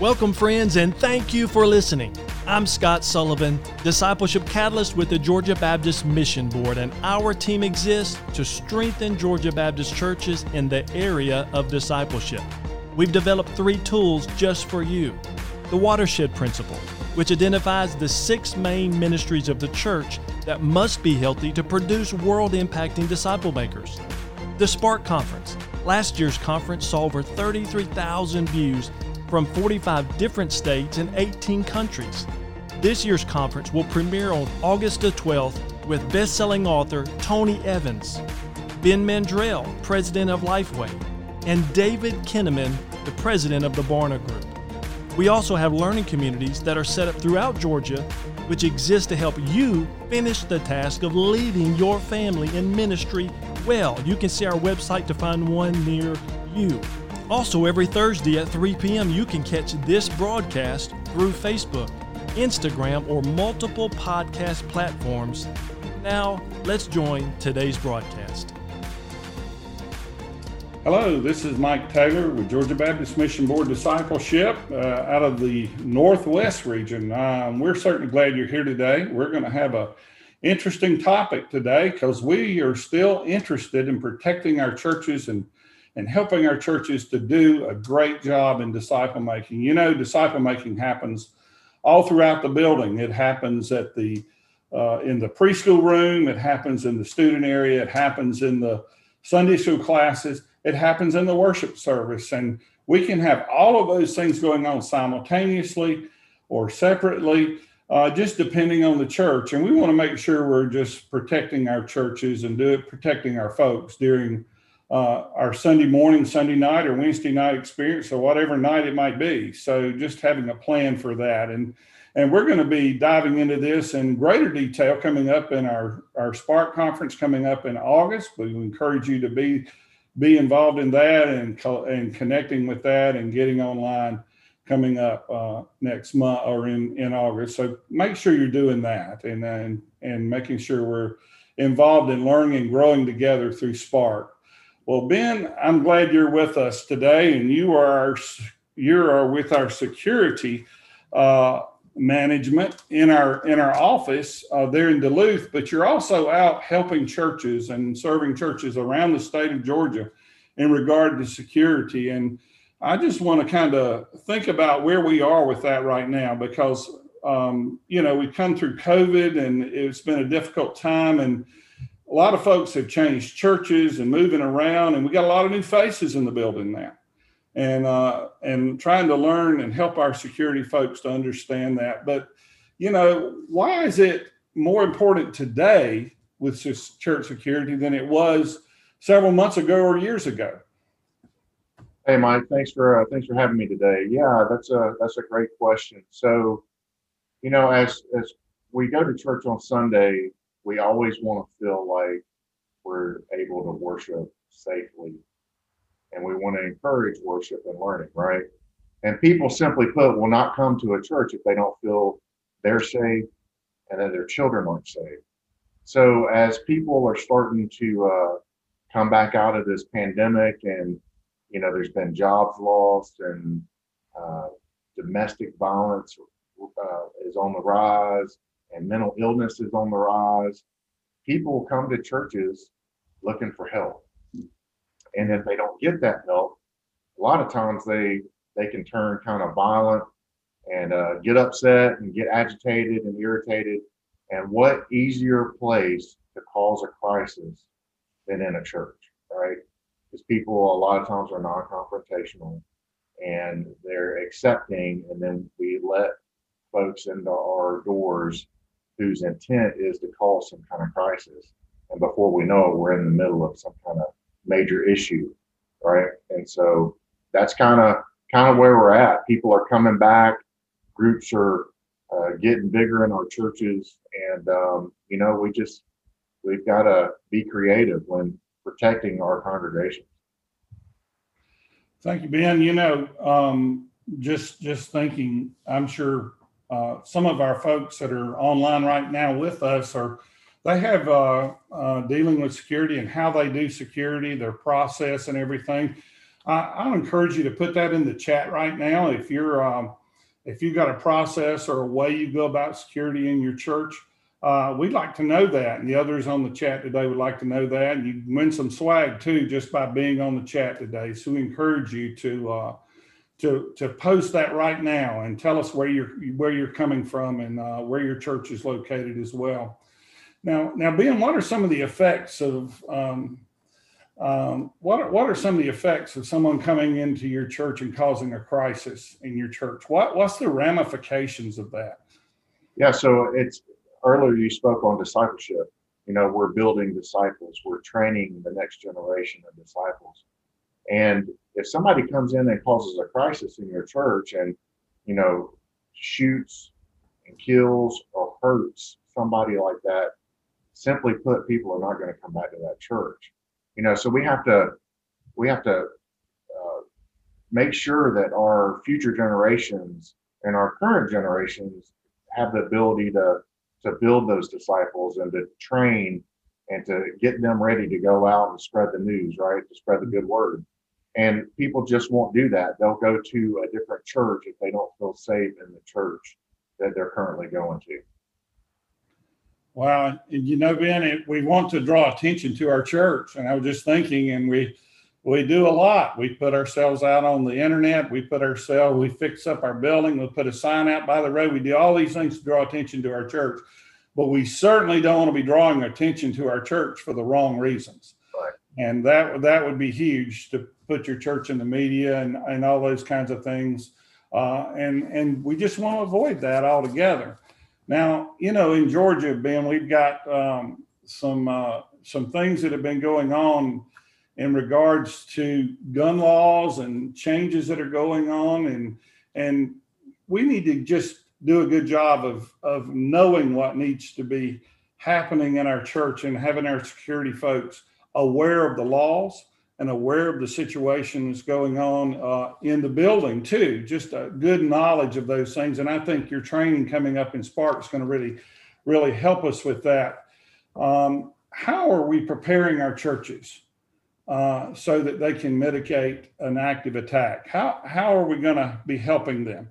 Welcome, friends, and thank you for listening. I'm Scott Sullivan, Discipleship Catalyst with the Georgia Baptist Mission Board, and our team exists to strengthen Georgia Baptist churches in the area of discipleship. We've developed three tools just for you the Watershed Principle, which identifies the six main ministries of the church that must be healthy to produce world impacting disciple makers. The Spark Conference. Last year's conference saw over 33,000 views from 45 different states and 18 countries. This year's conference will premiere on August the 12th with best-selling author Tony Evans, Ben Mandrell, president of Lifeway, and David Kinnaman, the president of the Barna Group. We also have learning communities that are set up throughout Georgia, which exist to help you finish the task of leading your family in ministry well. You can see our website to find one near you. Also, every Thursday at 3 p.m., you can catch this broadcast through Facebook, Instagram, or multiple podcast platforms. Now, let's join today's broadcast. Hello, this is Mike Taylor with Georgia Baptist Mission Board Discipleship uh, out of the Northwest region. Um, we're certainly glad you're here today. We're going to have a interesting topic today because we are still interested in protecting our churches and and helping our churches to do a great job in disciple making. You know, disciple making happens all throughout the building. It happens at the uh, in the preschool room. It happens in the student area. It happens in the Sunday school classes. It happens in the worship service, and we can have all of those things going on simultaneously or separately. Uh, just depending on the church, and we want to make sure we're just protecting our churches and do it protecting our folks during uh, our Sunday morning, Sunday night, or Wednesday night experience, or whatever night it might be. So just having a plan for that, and and we're going to be diving into this in greater detail coming up in our our Spark conference coming up in August. We encourage you to be be involved in that and and connecting with that and getting online coming up uh, next month or in in August. So make sure you're doing that and and and making sure we're involved in learning and growing together through Spark. Well, Ben, I'm glad you're with us today, and you are you are with our security uh, management in our in our office uh, there in Duluth. But you're also out helping churches and serving churches around the state of Georgia in regard to security. And I just want to kind of think about where we are with that right now because um, you know we've come through COVID and it's been a difficult time and a lot of folks have changed churches and moving around, and we got a lot of new faces in the building now. And uh, and trying to learn and help our security folks to understand that. But you know, why is it more important today with church security than it was several months ago or years ago? Hey, Mike. Thanks for uh, thanks for having me today. Yeah, that's a that's a great question. So, you know, as as we go to church on Sunday, we always want to feel like we're able to worship safely and we want to encourage worship and learning, right? And people simply put will not come to a church if they don't feel they're safe and that their children aren't safe. So as people are starting to uh, come back out of this pandemic and you know there's been jobs lost and uh, domestic violence uh, is on the rise and mental illness is on the rise. People come to churches looking for help. And if they don't get that help, a lot of times they they can turn kind of violent and uh, get upset and get agitated and irritated. And what easier place to cause a crisis than in a church, right? Because people a lot of times are non-confrontational and they're accepting, and then we let folks into our doors whose intent is to cause some kind of crisis. And before we know it, we're in the middle of some kind of major issue, right? And so that's kind of kind of where we're at. People are coming back. Groups are uh, getting bigger in our churches, and um, you know, we just we've got to be creative when protecting our congregations. Thank you, Ben. You know, um, just just thinking, I'm sure uh, some of our folks that are online right now with us are they have uh, uh, dealing with security and how they do security, their process and everything. I, I'll encourage you to put that in the chat right now. If you're, um, if you've got a process or a way you go about security in your church, uh, we'd like to know that. And the others on the chat today would like to know that. And you win some swag too just by being on the chat today. So we encourage you to uh, to to post that right now and tell us where you're where you're coming from and uh, where your church is located as well. Now, now, Ben, what are some of the effects of um, um, what are, what are some of the effects of someone coming into your church and causing a crisis in your church? What what's the ramifications of that? Yeah, so it's earlier you spoke on discipleship. You know, we're building disciples, we're training the next generation of disciples. And if somebody comes in and causes a crisis in your church and, you know, shoots and kills or hurts somebody like that, simply put, people are not going to come back to that church. You know, so we have to we have to uh, make sure that our future generations and our current generations have the ability to to build those disciples and to train and to get them ready to go out and spread the news, right? To spread the good word. And people just won't do that. They'll go to a different church if they don't feel safe in the church that they're currently going to. Well, you know, Ben, it, we want to draw attention to our church, and I was just thinking, and we we do a lot. We put ourselves out on the internet. We put ourselves, we fix up our building. We put a sign out by the road. We do all these things to draw attention to our church, but we certainly don't want to be drawing attention to our church for the wrong reasons. Right. And that that would be huge to put your church in the media and, and all those kinds of things. Uh, and and we just want to avoid that altogether. Now, you know, in Georgia, Ben, we've got um, some uh, some things that have been going on in regards to gun laws and changes that are going on and and we need to just do a good job of of knowing what needs to be happening in our church and having our security folks aware of the laws and aware of the situation that's going on uh, in the building too just a good knowledge of those things and i think your training coming up in spark is going to really really help us with that um, how are we preparing our churches uh, so that they can mitigate an active attack. How how are we going to be helping them?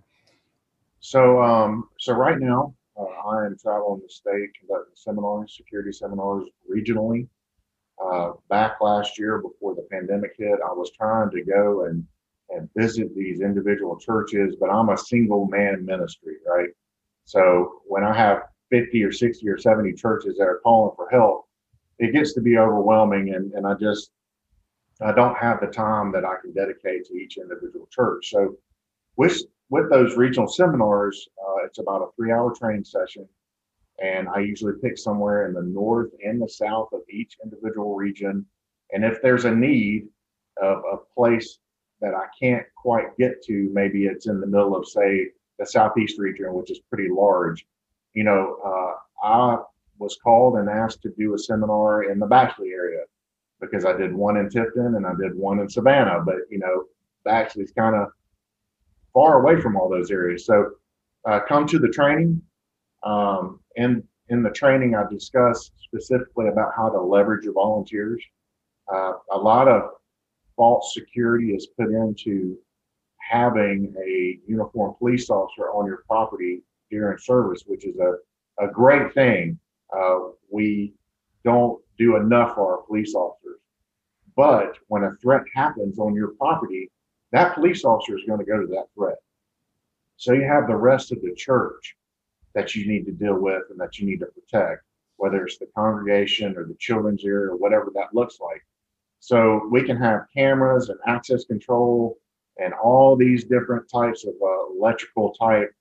So um, so right now, uh, I am traveling the state conducting seminars, security seminars regionally. Uh, back last year, before the pandemic hit, I was trying to go and and visit these individual churches, but I'm a single man ministry, right? So when I have 50 or 60 or 70 churches that are calling for help, it gets to be overwhelming, and and I just I don't have the time that I can dedicate to each individual church. So with with those regional seminars, uh, it's about a three hour training session. And I usually pick somewhere in the north and the south of each individual region. And if there's a need of a place that I can't quite get to, maybe it's in the middle of, say, the southeast region, which is pretty large. You know, uh, I was called and asked to do a seminar in the Baxley area because I did one in Tifton and I did one in Savannah, but you know, Baxley's kind of far away from all those areas. So uh, come to the training. Um, and in the training, I discussed specifically about how to leverage your volunteers. Uh, a lot of false security is put into having a uniformed police officer on your property during service, which is a, a great thing. Uh, we don't do enough for our police officers. But when a threat happens on your property, that police officer is going to go to that threat. So you have the rest of the church that you need to deal with and that you need to protect, whether it's the congregation or the children's area or whatever that looks like. So we can have cameras and access control and all these different types of uh, electrical type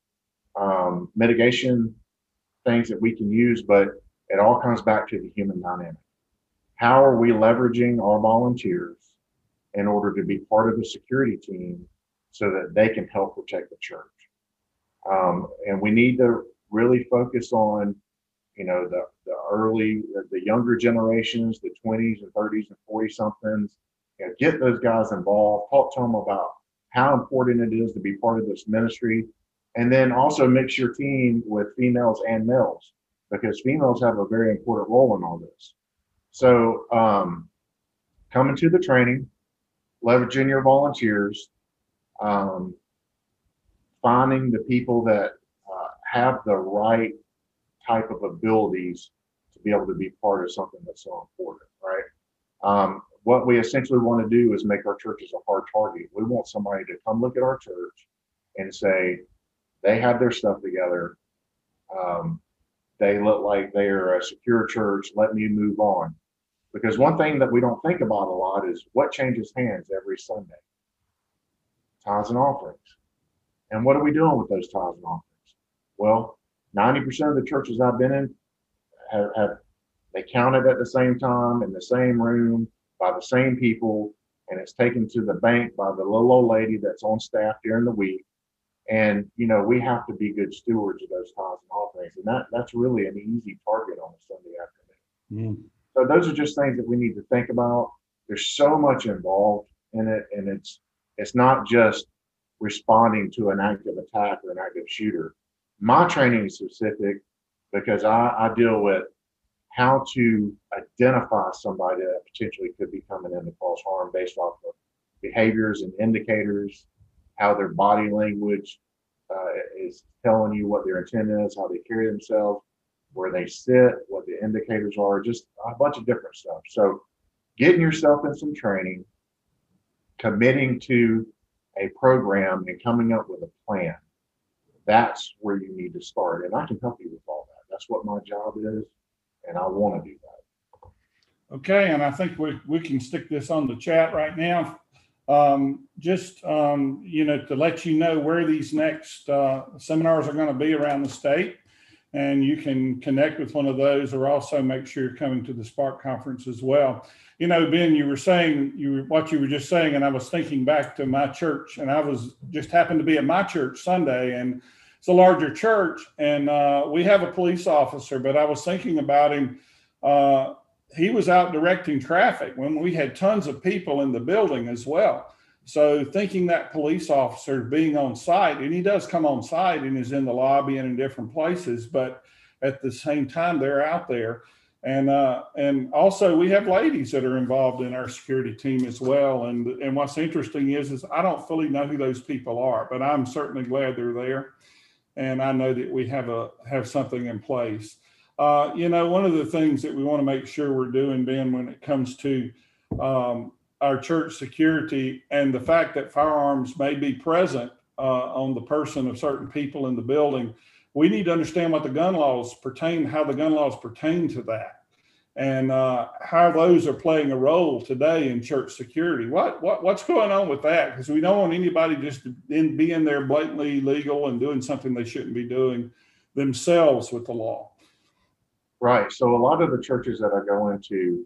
um, mitigation things that we can use, but it all comes back to the human dynamic. How are we leveraging our volunteers in order to be part of the security team so that they can help protect the church? Um, and we need to really focus on, you know, the, the early, the younger generations, the 20s and 30s and 40 somethings, you know, get those guys involved, talk to them about how important it is to be part of this ministry, and then also mix your team with females and males because females have a very important role in all this. So, um, coming to the training, leveraging your volunteers, um, finding the people that have the right type of abilities to be able to be part of something that's so important, right? Um, what we essentially want to do is make our churches a hard target. We want somebody to come look at our church and say they have their stuff together. Um, they look like they are a secure church. Let me move on. Because one thing that we don't think about a lot is what changes hands every Sunday? Tithes and offerings. And what are we doing with those tithes and offerings? Well, 90% of the churches I've been in have, have they counted at the same time in the same room by the same people, and it's taken to the bank by the little old lady that's on staff during the week. And you know, we have to be good stewards of those tithes and offerings, and that that's really an easy target on a Sunday afternoon. Mm. So those are just things that we need to think about. There's so much involved in it, and it's it's not just responding to an active attack or an active shooter. My training is specific because I, I deal with how to identify somebody that potentially could be coming in to cause harm based off of behaviors and indicators, how their body language uh, is telling you what their intent is, how they carry themselves, where they sit, what the indicators are, just a bunch of different stuff. So, getting yourself in some training, committing to a program, and coming up with a plan. That's where you need to start. And I can help you with all that. That's what my job is and I want to do that. Okay, and I think we, we can stick this on the chat right now. Um, just, um, you know, to let you know where these next uh, seminars are going to be around the state. And you can connect with one of those or also make sure you're coming to the Spark Conference as well. You know, Ben, you were saying you were, what you were just saying, and I was thinking back to my church, and I was just happened to be at my church Sunday, and it's a larger church, and uh, we have a police officer. But I was thinking about him. Uh, he was out directing traffic when we had tons of people in the building as well. So thinking that police officer being on site, and he does come on site and is in the lobby and in different places, but at the same time they're out there. And uh, and also we have ladies that are involved in our security team as well. And and what's interesting is is I don't fully know who those people are, but I'm certainly glad they're there and I know that we have a have something in place. Uh, you know, one of the things that we want to make sure we're doing, Ben, when it comes to um, our church security and the fact that firearms may be present uh, on the person of certain people in the building, we need to understand what the gun laws pertain, how the gun laws pertain to that and uh, how those are playing a role today in church security. What what what's going on with that? Because we don't want anybody just in being there blatantly legal and doing something they shouldn't be doing themselves with the law. Right. So a lot of the churches that I go into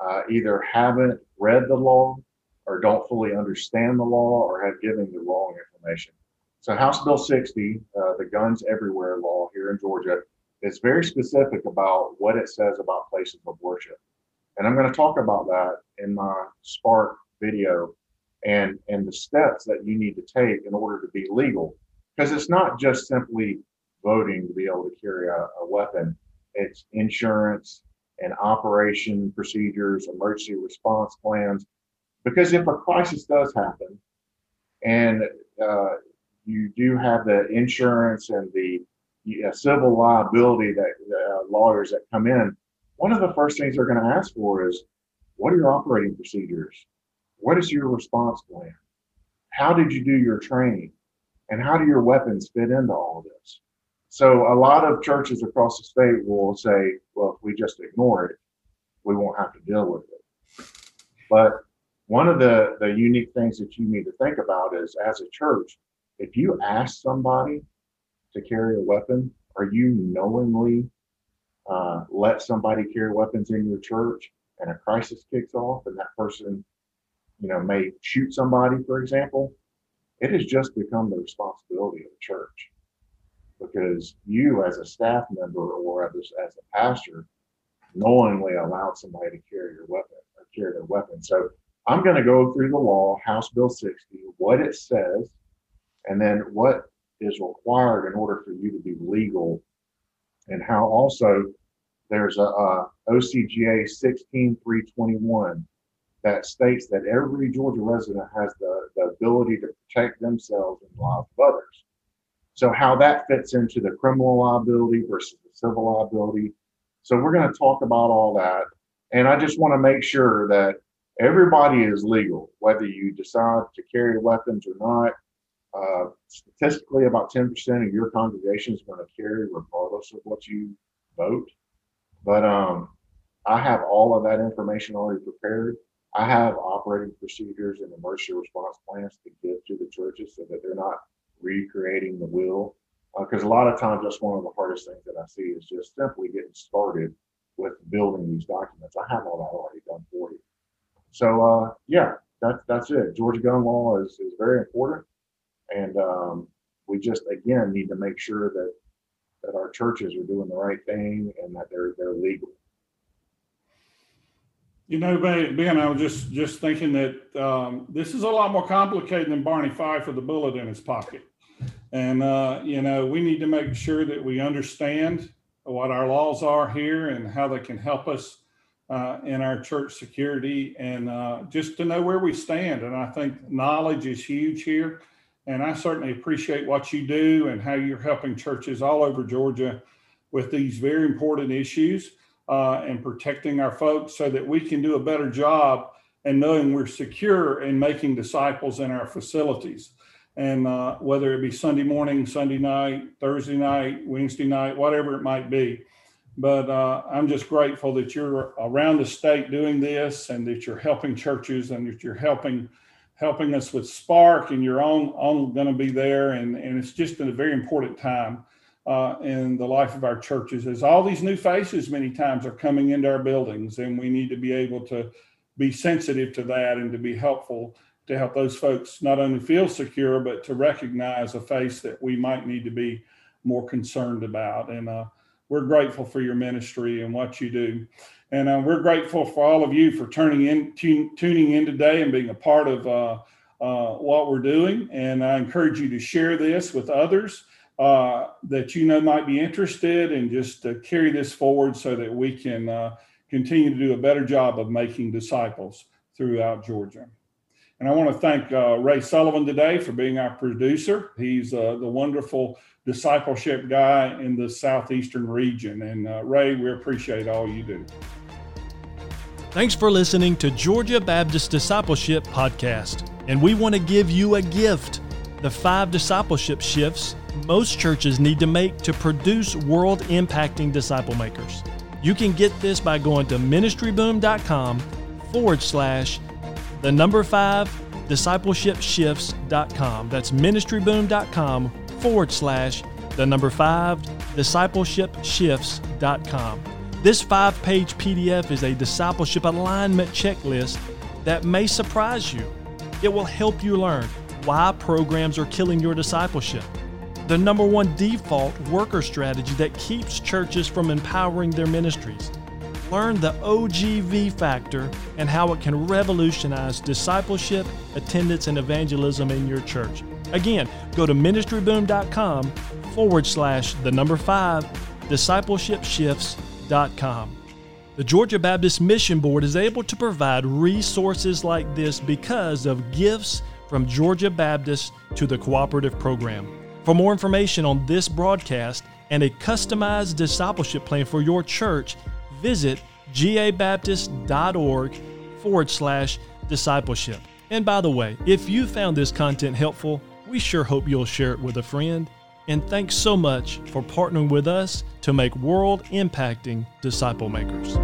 uh, either haven't read the law or don't fully understand the law or have given the wrong information. So House Bill 60, uh, the Guns Everywhere law here in Georgia, it's very specific about what it says about places of worship. And I'm going to talk about that in my Spark video and, and the steps that you need to take in order to be legal. Because it's not just simply voting to be able to carry a, a weapon, it's insurance and operation procedures, emergency response plans. Because if a crisis does happen and uh, you do have the insurance and the uh, civil liability that uh, lawyers that come in, one of the first things they're going to ask for is, what are your operating procedures? What is your response plan? How did you do your training? And how do your weapons fit into all of this? So a lot of churches across the state will say, well, if we just ignore it, we won't have to deal with it. But one of the, the unique things that you need to think about is as a church, if you ask somebody to carry a weapon, Are you knowingly uh, let somebody carry weapons in your church and a crisis kicks off and that person, you know, may shoot somebody, for example, it has just become the responsibility of the church. Because you as a staff member or as, as a pastor knowingly allowed somebody to carry your weapon or carry their weapon. So I'm going to go through the law, House Bill 60, what it says, and then what is required in order for you to be legal, and how also there's a, a OCGA 16321 that states that every Georgia resident has the, the ability to protect themselves and the lives of others. So how that fits into the criminal liability versus the civil liability. So we're going to talk about all that. And I just want to make sure that everybody is legal, whether you decide to carry weapons or not. Uh, statistically, about 10% of your congregation is going to carry regardless of what you vote. But um, I have all of that information already prepared. I have operating procedures and emergency response plans to give to the churches so that they're not recreating the wheel. Because uh, a lot of times, that's one of the hardest things that I see is just simply getting started with building these documents. I have all that already done for you. So, uh, yeah, that's that's it. Georgia gun law is, is very important. And um, we just, again, need to make sure that that our churches are doing the right thing and that they're they're legal. You know, Ben, I was just just thinking that um, this is a lot more complicated than Barney Fife with a bullet in his pocket, and uh, you know we need to make sure that we understand what our laws are here and how they can help us uh, in our church security, and uh, just to know where we stand. And I think knowledge is huge here, and I certainly appreciate what you do and how you're helping churches all over Georgia with these very important issues uh, and protecting our folks so that we can do a better job and knowing we're secure in making disciples in our facilities. And uh, whether it be Sunday morning, Sunday night, Thursday night, Wednesday night, whatever it might be. But uh, I'm just grateful that you're around the state doing this and that you're helping churches and that you're helping helping us with Spark and you're on, on going to be there. And, and it's just a very important time uh, in the life of our churches as all these new faces many times are coming into our buildings and we need to be able to be sensitive to that and to be helpful to help those folks not only feel secure but to recognize a face that we might need to be more concerned about and uh, we're grateful for your ministry and what you do and uh, we're grateful for all of you for turning in tuning in today and being a part of uh, uh, what we're doing and i encourage you to share this with others uh, that you know might be interested and just carry this forward so that we can uh, continue to do a better job of making disciples throughout Georgia. And I want to thank uh, Ray Sullivan today for being our producer. He's uh, the wonderful discipleship guy in the southeastern region. And uh, Ray, we appreciate all you do. Thanks for listening to Georgia Baptist Discipleship Podcast. And we want to give you a gift the five discipleship shifts most churches need to make to produce world impacting disciple makers. You can get this by going to ministryboom.com forward slash the number five discipleshipshifts.com. That's ministryboom.com forward slash the number five discipleshipshifts.com. This five page PDF is a discipleship alignment checklist that may surprise you. It will help you learn why programs are killing your discipleship the number one default worker strategy that keeps churches from empowering their ministries. Learn the OGV factor and how it can revolutionize discipleship, attendance, and evangelism in your church. Again, go to ministryboom.com forward slash the number five discipleshipshifts.com. The Georgia Baptist Mission Board is able to provide resources like this because of gifts from Georgia Baptist to the cooperative program. For more information on this broadcast and a customized discipleship plan for your church, visit gabaptist.org forward slash discipleship. And by the way, if you found this content helpful, we sure hope you'll share it with a friend. And thanks so much for partnering with us to make world impacting disciple makers.